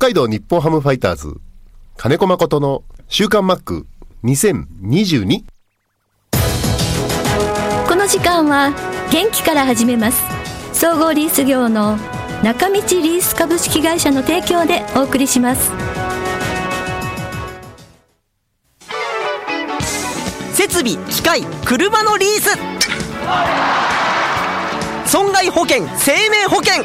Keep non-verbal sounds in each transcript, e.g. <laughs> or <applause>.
海道日本ハムファイターズ、金子誠の週刊マック2022。この時間は元気から始めます。総合リース業の中道リース株式会社の提供でお送りします。設備機械車のリース。損害保険生命保険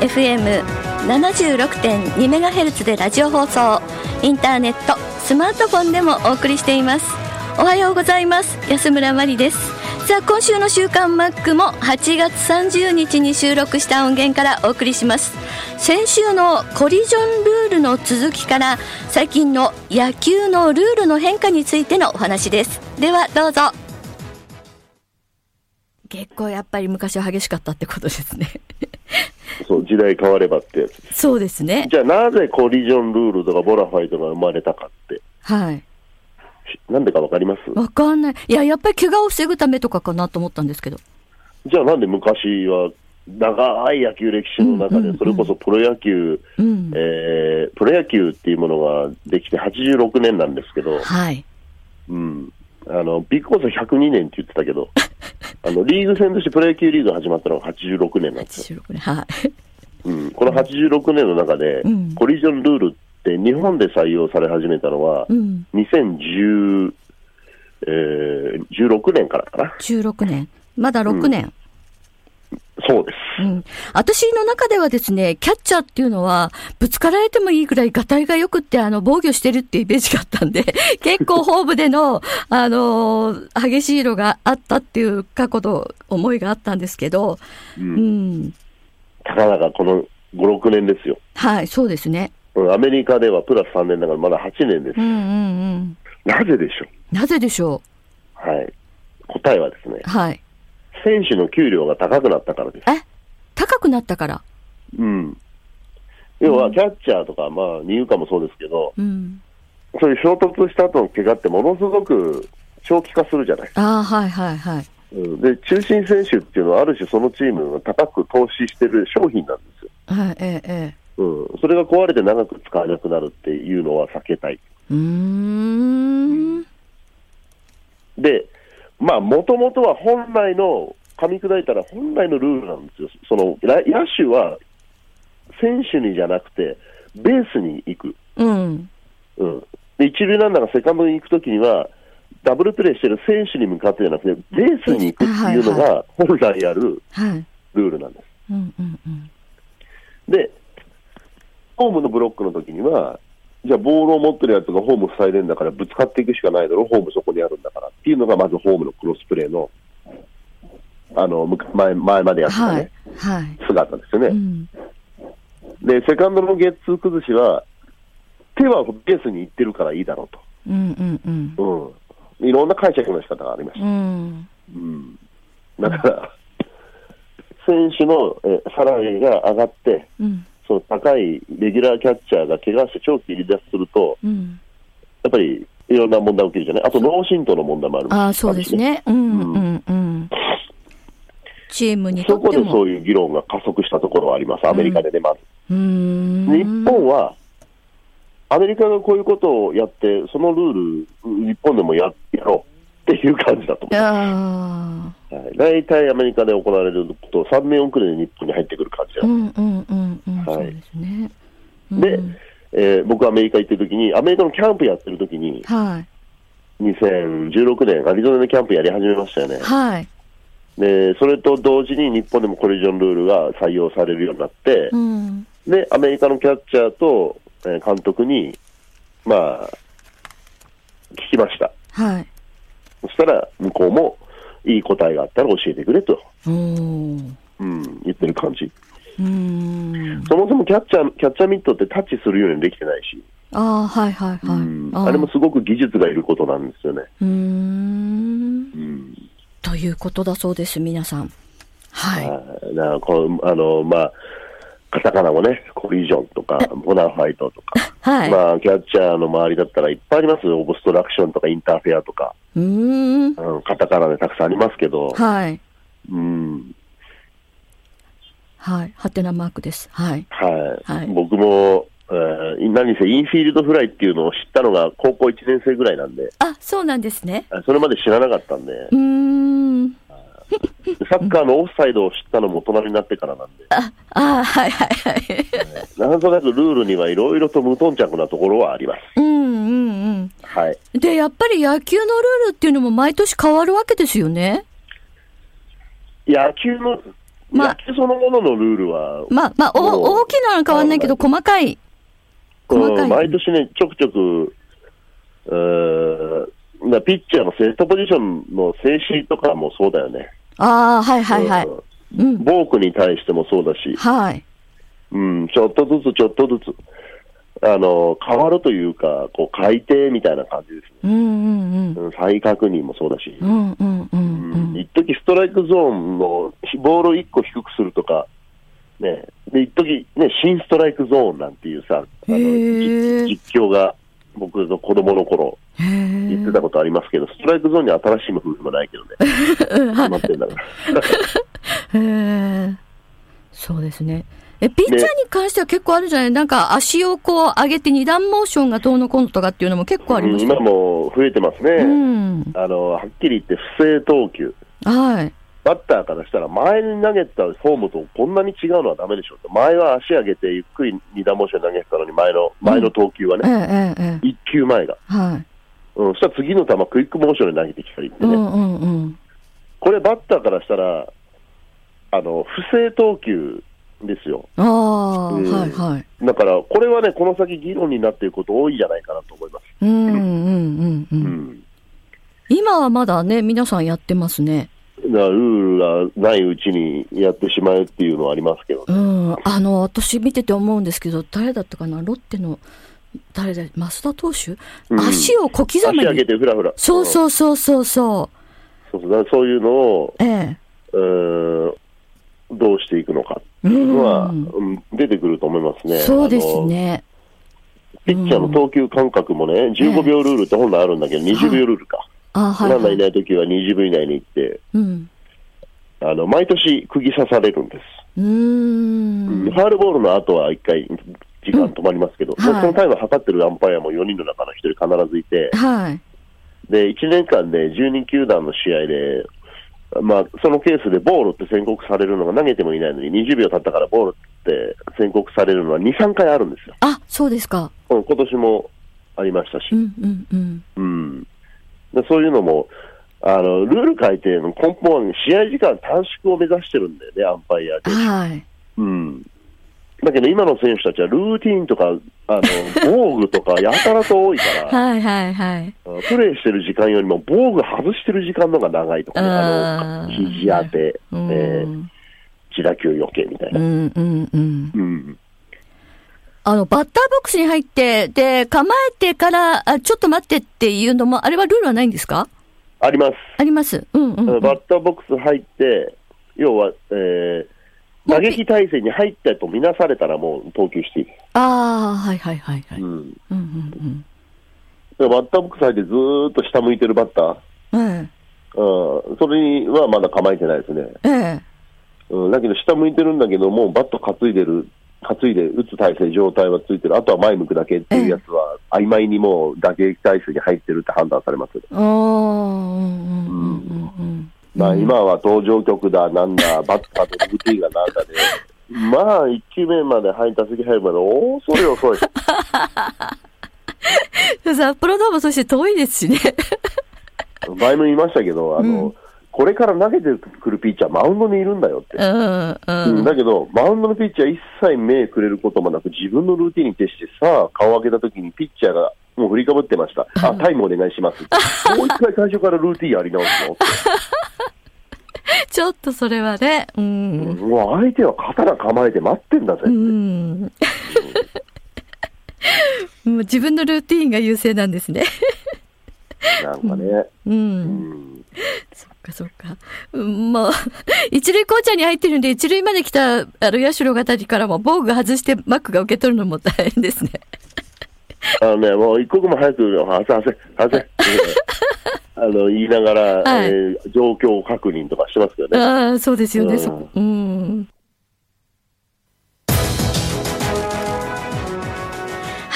FM76.2MHz でラジオ放送インターネットスマートフォンでもお送りしています。おはようございます。安村麻里です。さあ今週の週刊マックも8月30日に収録した音源からお送りします。先週のコリジョンルールの続きから最近の野球のルールの変化についてのお話です。ではどうぞ。結構やっぱり昔は激しかったってことですね。そう、時代変わればってやつ。そうですね。じゃあなぜコリジョンルールとかボラファイトが生まれたかって、はい。しなんでかわかります？わかんない。いややっぱり怪我を防ぐためとかかなと思ったんですけど。じゃあなんで昔は長い野球歴史の中で、それこそプロ野球、うん。えープロ野球っていうものができて86年なんですけど、はい。うん、あのビッグボスは102年って言ってたけど、<laughs> あのリーグ戦としてプロ野球リーグが始まったのが86年なんですよ。86年はい。うん、この86年の中で、うん。コリジョンルールって日本で採用され始めたのは、うん。2010、えー、16年からかな。16年。まだ6年、そうです。うん、私の中ではですね、キャッチャーっていうのは、ぶつかられてもいいぐらい、がたいがよくって、あの、防御してるっていうイメージがあったんで、<laughs> 結構ホームでの、あのー激しい色があったっていう過去の思いがあったんですけど、う、うんん、たかだかこの5、6年ですよ。はい、そうですね。うんアメリカではプラス3年だからまだ8年ですうん。うんうん。なぜでしょなぜでしょう？はい。答えはですねう、はい。選手の給料が高くなったからです。え？高くなったから？うん。要は、キャッチャーとか、まあ、二遊間もそうですけど、うん。そういう衝突した後の怪我ってものすごく長期化するじゃない。ああ、はいはいはい。うん、で、中心選手っていうのは、ある種そのチームが高く投資してる商品なんですよ。はい、ええ、ええ。うん。それが壊れて長く使えなくなるっていうのは避けたい。うーん。で、まあ、もともとは本来の、噛み砕いたら本来のルールなんですよ。その、ら野手は、選手にじゃなくて、ベースに行く。うん。うん。で、一塁ランナーがセカンドに行くときには、ダブルプレーしてる選手に向かってじゃなくて、ベースに行くっていうのが本来あるはい。ルールなんです。うんうんうん。で、ホームのブロックの時には、じゃあボールを持ってるやつがホーム塞いでんだからぶつかっていくしかないだろ、ホームそこにあるんだからっていうのがまずホームのクロスプレーの、あの、前前までやってたはいね、。はい。姿ですよね。うん。で、セカンドのゲッツー崩しは、手はベースに行ってるからいいだろううんうんうん。と。うん。いろんな解釈の仕方がありました。うん。うん。だから、選手のえサラリーが上がって、うん。その高いレギュラーキャッチャーが怪我して長期離脱すると、うん。やっぱりいろんな問題起きるじゃない？あと脳震盪の問題もあるああ、そうです。ね。うんうんうん。チームにとそこっても。でそういう議論が加速したところはあります、アメリカでね、まず。うーん。日本は、アメリカがこういうことをやって、そのルール、日本でもややろうっていう感じだと思いあます。はい、大体アメリカで行われること、3年遅れで日本に入ってくる感じあ。だうんうんうんうん。はいそうですね。うんで、えー僕アメリカ行ってる時に、アメリカのキャンプやってる時に、はい。2016年、アリゾナでキャンプやり始めましたよね。はい。で、それと同時に日本でもコリジョンルールが採用されるようになって、うん。で、アメリカのキャッチャーと、えー監督に、まあ、聞きました。はい。そしたら、向こうも、いい答えがあったら教えてくれと、うん、言ってる感じ。そもそもキャッチャー、キャッチャーミットってタッチするようにできてないし、ああ、はいはいはい。うんあーあれもすごく技術がいることなんですよね。うーん。うんということだそうです、皆さん。はい。はいだからこうあの、まあ、カタカナもね、コリジョンとか、ボナファイトとか、<laughs> はい。まあ、キャッチャーの周りだったらいっぱいありますよ。オブストラクションとかインターフェアとか。うん、カタカナでたくさんありますけど、はい。うん、はい。ハテナマークです。はい。はい。はい僕も、えー何せインフィールドフライっていうのを知ったのが高校1年生ぐらいなんで、あ、そうなんですね。あそれまで知らなかったんで、うーん。サッカーのオフサイドを知ったのも大人になってからなんで、あ、あはいはいはい。なんとなくルールにはいろいろと無頓着なところはあります。うんうんはい。うん。で、やっぱり野球のルールっていうのも毎年変わるわけですよね。野球の、まあそのもののルールは、まあ、まあ、お大きなのは変わんないけど、細かい。細かいうん毎年ね、ちょくちょく、うなピッチャーのセットポジションの静止とかもそうだよね。ああ、はいはいはい。うんうん。ボークに対してもそうだし、はい。うん、ちょっとずつちょっとずつ、あの、変わるというか、こう、改定みたいな感じですね。うんうんうん。うん再確認もそうだし。うんうんううんん一時ストライクゾーンのボールを1個低くするとか、ね、で、一時ね、新ストライクゾーンなんていうさ、あの実実況が僕の子供の頃言ってたことありますけど、ストライクゾーンに新しい工夫もないけどね。<laughs> 決まってんだから。<laughs> そうですね。え、ピッチャーに関しては結構あるじゃない？なんか足をこう上げて二段モーションがどうのこうのとかっていうのも結構ありますうん今も増えてますね。うん。あの、はっきり言って不正投球。はい。バッターからしたら前に投げたフォームとこんなに違うのはダメでしょと。前は足上げてゆっくり二段モーション投げてたのに前の、前の投球はええね、ええええ。一球前が。はい。うん、そしたら次の球クイックモーションで投げてきたりってね。うんうんうん。これバッターからしたら、あの、不正投球ですよ。ああ、うんはいはい。だから、これはね、この先議論になっていること多いんじゃないかなと思います。うんうんうんう。うんん。今はまだね、皆さんやってますね。だからルールがないうちにやってしまうっていうのはありますけど、うん。あの、私見てて思うんですけど、誰だったかな？ロッテの、誰だ、増田投手、うん足を小刻み足上げに。てふらふら。そううんそうそうそうそそうそうだからそういうのを、う。ええ。うどうしていくのかってういうのは、ん。うん出てくると思いますね。そうですね。ピッチャーの投球間隔もね、15秒ルールって本来あるんだけど、20秒ルールか。あはい、ランナーはいい。ないときは20秒以内に行って、うん。あの、毎年釘刺されるんです。うーん。ファールボールの後は1回時間止まりますけど、うんはいそのタイムを測ってるアンパイアも4人の中の1人必ずいて、はい。で、1年間で12球団の試合で、まあ、そのケースでボールって宣告されるのが投げてもいないのに20秒経ったからボールって宣告されるのは2、3回あるんですよ。あ、そうですか。うん今年もありましたしう。んうんうん。うん。でそういうのも、あの、ルール改定の根本は試合時間短縮を目指してるんだよね、アンパイアで。はい。うん。だけど今の選手たちはルーティンとか、あの、<laughs> 防具とかやたらと多いから、はいはいはい。プレーしてる時間よりも防具外してる時間の方が長いとかね、あの、肘当て、うん。えー、自打球余計みたいうな。んうんうん。うん。あの、バッターボックスに入って、で、構えてから、あ、ちょっと待ってっていうのも、あれはルールはないんですか？あります。あります。うんうん、うん。バッターボックス入って、要は、えー、打撃体制に入ったとみなされたらもう投球していい。ああ、はいはいはいはい。うんうん。うんうん。バッターボックス入ってずーっと下向いてるバッター、えうん、それにはまだ構えてないですね。え。ええ。うん、だけど下向いてるんだけど、もうバット担いでる、担いで打つ体勢、状態はついてる、あとは前向くだけっていうやつは、曖昧にもう打撃体勢に入ってるって判断されます。まあ今は登場曲だ、なんだ、<laughs> バッターとルーティーンがなんだで、まあ1球目まで入った次入るまで遅い遅い。<laughs> 札幌ドームそして遠いですしね。前も言いましたけど、あの、うんこれから投げてくるピッチャー、マウンドにいるんだよって。うんううんん。だけど、マウンドのピッチャー一切目くれることもなく、自分のルーティンに徹して、さあ、顔を開けたときにピッチャーがもう振りかぶってました。<laughs> あ、タイムお願いします。もう一回最初からルーティンやり直すのって。<laughs> ちょっとそれはね、うん。もう相手は刀構えて待ってんだぜって。うん。<laughs> もう自分のルーティーンが優勢なんですね。なんかね。う。うんん。<laughs> そっかそっか。うん、まあ、<laughs> 一塁コーチャーに入ってるんで、一塁まで来た、あの、ヤシロ型からも防具外してマックが受け取るのも大変ですね。<laughs> あのね、もう一刻も早く、はせ、はせ、はせ。あの、言いながら、はいえー状況確認とかしてますけどね。ああ、そうですよね、うんそこ。うん。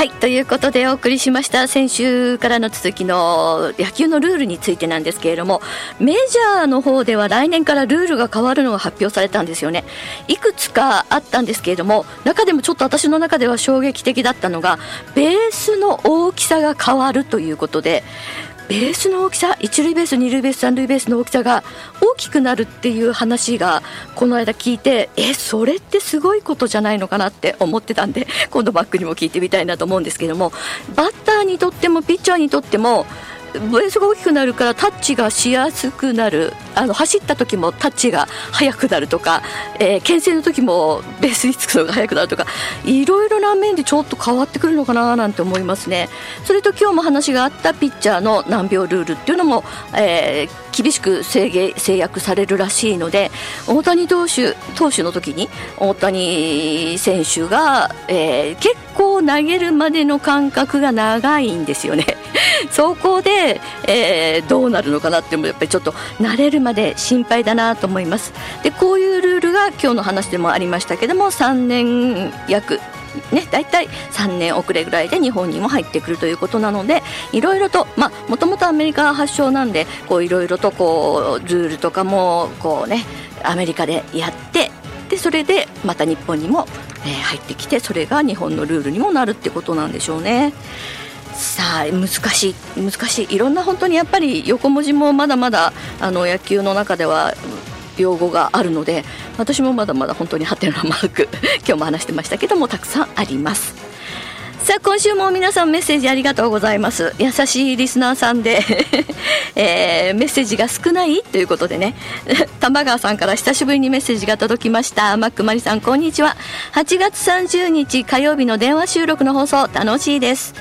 はい。ということでお送りしました先週からの続きの野球のルールについてなんですけれども、メジャーの方では来年からルールが変わるのが発表されたんですよね。いくつかあったんですけれども、中でもちょっと私の中では衝撃的だったのが、ベースの大きさが変わるということで、ベースの大きさ一塁ベース二塁ベース三塁ベースの大きさが大きくなるっていう話がこの間聞いてえそれってすごいことじゃないのかなって思ってたんで <laughs> 今度バックにも聞いてみたいなと思うんですけどもバッターにとってもピッチャーにとってもベースが大きくなるからタッチがしやすくなるあの走った時もタッチが速くなるとか、えー、牽制の時もベースにつくのが速くなるとかいろいろな面でちょっと変わってくるのかななんて思いますねそれと今日も話があったピッチャーの難病ルールっていうのも、えー厳しく制限制約されるらしいので大谷投手投手の時に大谷選手が、えー結構投げるまでの間隔が長いんですよね。<laughs> そこで、えーどうなるのかなってもやっぱりちょっと慣れるまで心配だなと思います。でこういうルールが今日の話でもありましたけども3年約ね、大体3年遅れぐらいで日本にも入ってくるということなのでいろいろともともとアメリカ発祥なんでいろいろとこうルールとかもこうねアメリカでやってでそれでまた日本にも、えー入ってきてそれが日本のルールにもなるってことなんでしょうね。さあ難しい。難しい。いろんな本当にやっぱり横文字もまだまだあの野球の中では用語があるので私もまだまだ本当にハテナマーク <laughs> 今日も話してましたけどもたくさんあります。さあ今週も皆さんメッセージありがとうございます。優しいリスナーさんで、<laughs> えーメッセージが少ないということでね。<laughs> 玉川さんから久しぶりにメッセージが届きました。マックマリさんこんにちは。8月30日火曜日の電話収録の放送楽しいです。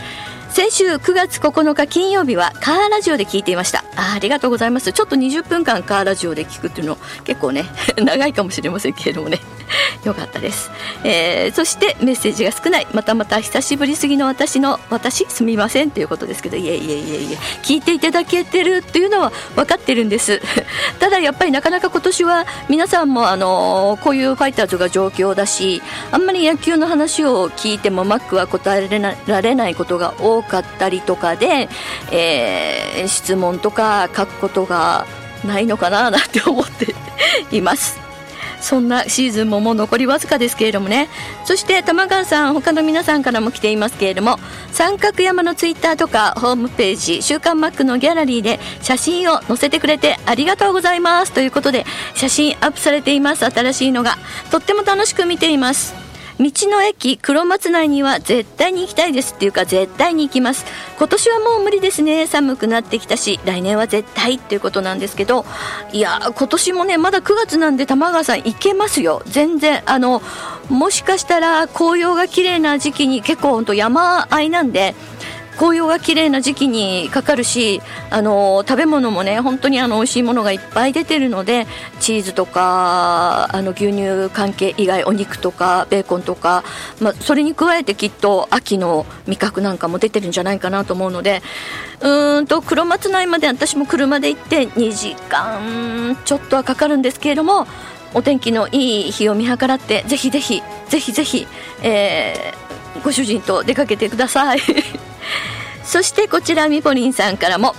先週9月9日金曜日はカーラジオで聞いていました。あありがとうございます。ちょっと20分間カーラジオで聞くっていうの結構ね <laughs> 長いかもしれませんけれどもね。よかったです、えーそしてメッセージが少ない。またまた久しぶりすぎの私の私すみませんということですけどいえいえいえいえ。聞いていただけてるっていうのは分かってるんです。<laughs> ただやっぱりなかなか今年は皆さんもあのこういうファイターズが状況だしあんまり野球の話を聞いてもマックは答えられないことが多かったりとかで、えー質問とか書くことがないのかななんて思っています。そんなシーズンももう残りわずかですけれどもね。そして玉川さん他の皆さんからも来ていますけれども三角山のツイッターとかホームページ「週刊マック」のギャラリーで写真を載せてくれてありがとうございます。ということで写真アップされています。新しいのがとっても楽しく見ています。道の駅黒松内には絶対に行きたいですっていうか絶対に行きます。今年はもう無理ですね。寒くなってきたし来年は絶対っていうことなんですけどいや今年もねまだ9月なんで玉川さん行けますよ。全然あのもしかしたら紅葉が綺麗な時期に結構ほんと山あいなんで紅葉が綺麗な時期にかかるしあの食べ物もね本当にあの美味しいものがいっぱい出てるのでチーズとかあの牛乳関係以外お肉とかベーコンとか、まあ、それに加えてきっと秋の味覚なんかも出てるんじゃないかなと思うのでうーんと黒松内まで私も車で行って2時間ちょっとはかかるんですけれどもお天気のいい日を見計らってぜひぜひぜひぜひ、えーご主人と出かけてください。そしてこちらみぽりんさんからも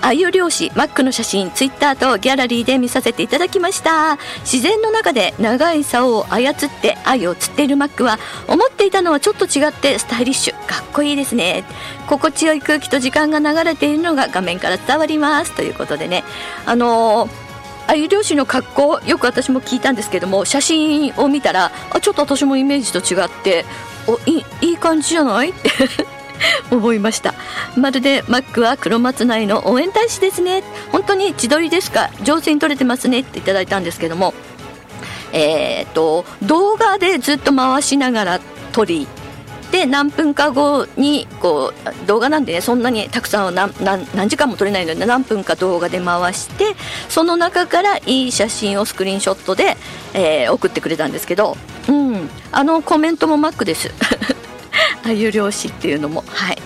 鮎漁師マックの写真ツイッターとギャラリーで見させていただきました。自然の中で長い竿を操って鮎を釣っているマックは思っていたのはちょっと違ってスタイリッシュかっこいいですね。心地よい空気と時間が流れているのが画面から伝わります。ということでね。あのー鮎漁師の格好よく私も聞いたんですけども写真を見たらあちょっと私もイメージと違っておいいい感じじゃない？って <laughs> 思いました。まるでマックは黒松内の応援大使ですね。本当に自撮りですか上手に撮れてますね。っていただいたんですけども。えー、と動画でずっと回しながら撮り。で何分か後にこう動画なんでねそんなにたくさんは何何時間も撮れないので何分か動画で回してその中からいい写真をスクリーンショットで、えー、送ってくれたんですけど、うん、あのコメントもマックです。あゆ漁師っていうのもはい。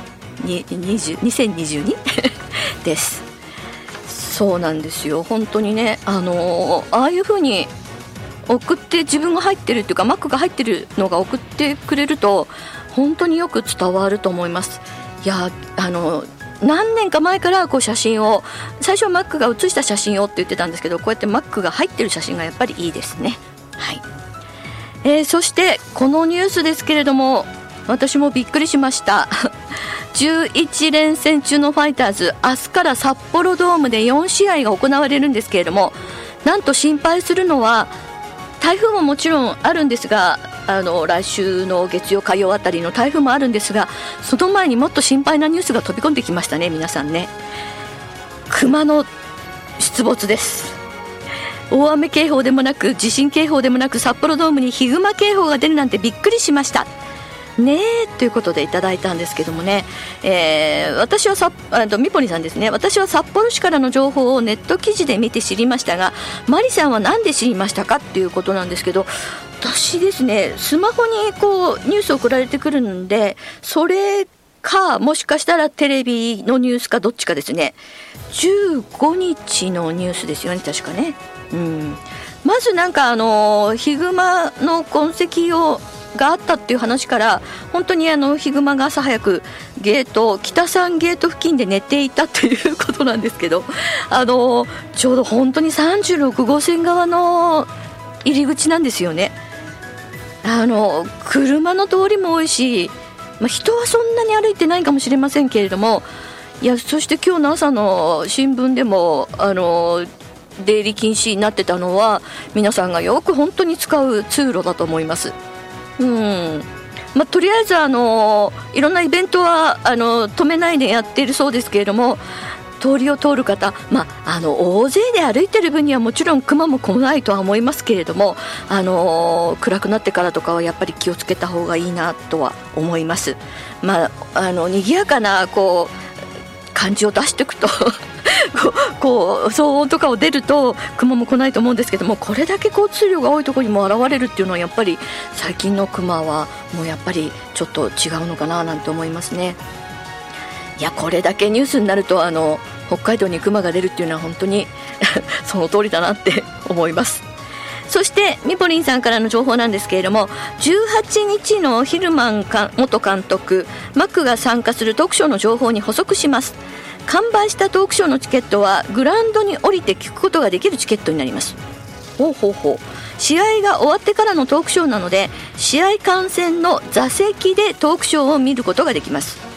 2022 <laughs> です。そうなんですよ。本当にねあのー、ああいう風に送って自分が入ってるっていうかマックが入ってるのが送ってくれると本当によく伝わると思います。いやあの何年か前からこう写真を最初はマックが写した写真をって言ってたんですけどこうやってマックが入ってる写真がやっぱりいいですね。はい、えー、そしてこのニュースですけれども私もびっくりしました。<laughs> 11連戦中のファイターズ明日から札幌ドームで4試合が行われるんですけれどもなんと心配するのは台風ももちろんあるんですがあの来週の月曜、火曜あたりの台風もあるんですがその前にもっと心配なニュースが飛び込んできましたね、皆さんね。熊の出没です。大雨警報でもなく地震警報でもなく札幌ドームにヒグマ警報が出るなんてびっくりしました。ねえということでいただいたんですけどもね、えー、私はさあとみぽりさんですね。私は札幌市からの情報をネット記事で見て知りましたがマリさんは何で知りましたかっていうことなんですけど私ですねスマホにこうニュース送られてくるんでそれかもしかしたらテレビのニュースかどっちかですね。15日のニュースですよね確かね。うん。まずなんかあのヒグマの痕跡をがあったっていう話から本当にあのヒグマが朝早くゲート北三ゲート付近で寝ていたということなんですけどあのちょうど本当に36号線側の入り口なんですよね。あの車の通りも多いし、まあ、人はそんなに歩いてないかもしれませんけれどもいやそして今日の朝の新聞でもあの出入り禁止になってたのは皆さんがよく本当に使う通路だと思います。うんまあ、とりあえずあのいろんなイベントはあの止めないでやっているそうですけれども通りを通る方、まあ、あの大勢で歩いてる分にはもちろん熊も来ないとは思いますけれども、あの暗くなってからとかはやっぱり気をつけた方がいいなとは思います。まあ、あの賑やかなこう感じを出していくと <laughs> こう騒音とかを出ると熊も来ないと思うんですけどもこれだけ交通量が多いところにも現れるっていうのはやっぱり最近の熊はもうやっぱりちょっと違うのかななんて思いますね。いやこれだけニュースになるとあの北海道に熊が出るっていうのは本当に <laughs> その通りだなって思いますそしてミポリンさんからの情報なんですけれども18日のヒルマン元監督マックが参加するトークショーの情報に補足します。完売したトークショーのチケットはグラウンドに降りて聞くことができるチケットになります。ほうほうほう。試合が終わってからのトークショーなので試合観戦の座席でトークショーを見ることができます。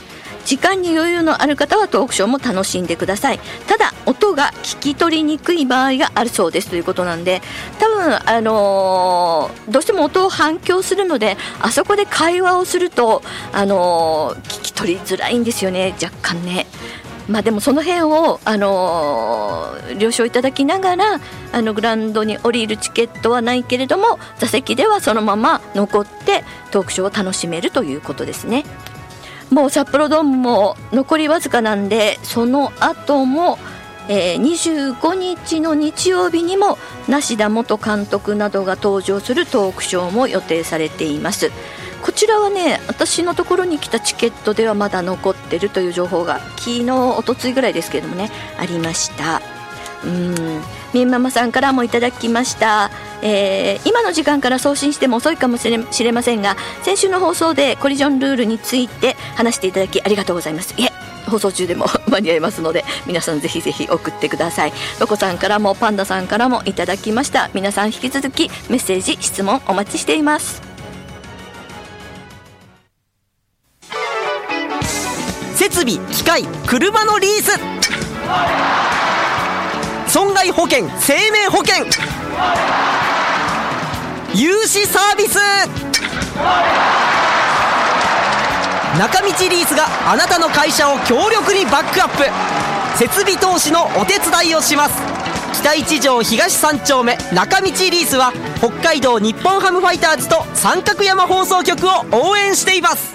時間に余裕のある方はトークショーも楽しんでくださいただ音が聞き取りにくい場合があるそうですということなんで多分あのー、どうしても音を反響するのであそこで会話をするとあのー、聞き取りづらいんですよね若干ねまあ、でもその辺を、あのー、了承いただきながらあのグラウンドに降りるチケットはないけれども座席ではそのまま残ってトークショーを楽しめるということですね。もう札幌ドームも残りわずかなんでその後も、えー、25日の日曜日にも梨田元監督などが登場するトークショーも予定されています。こちらはね私のところに来たチケットではまだ残ってるという情報が昨日おとついぐらいですけれどもねありました。うん。みんママさんからもいただきました、えー、今の時間から送信しても遅いかもしれませんが先週の放送でコリジョンルールについて話していただきありがとうございます。いえ放送中でも <laughs> 間に合いますので皆さんぜひぜひ送ってください。ロコさんからもパンダさんからもいただきました。皆さん引き続きメッセージ質問お待ちしています。設備機械車のリース。損害保険生命保険。融資サービス。中道リースがあなたの会社を強力にバックアップ。設備投資のお手伝いをします。北一条東三丁目。中道リースは北海道日本ハムファイターズと三角山放送局を応援しています。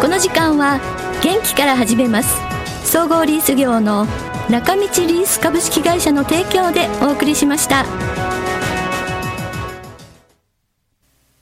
この時間は元気から始めます。総合リース業の中道リース株式会社の提供でお送りしました。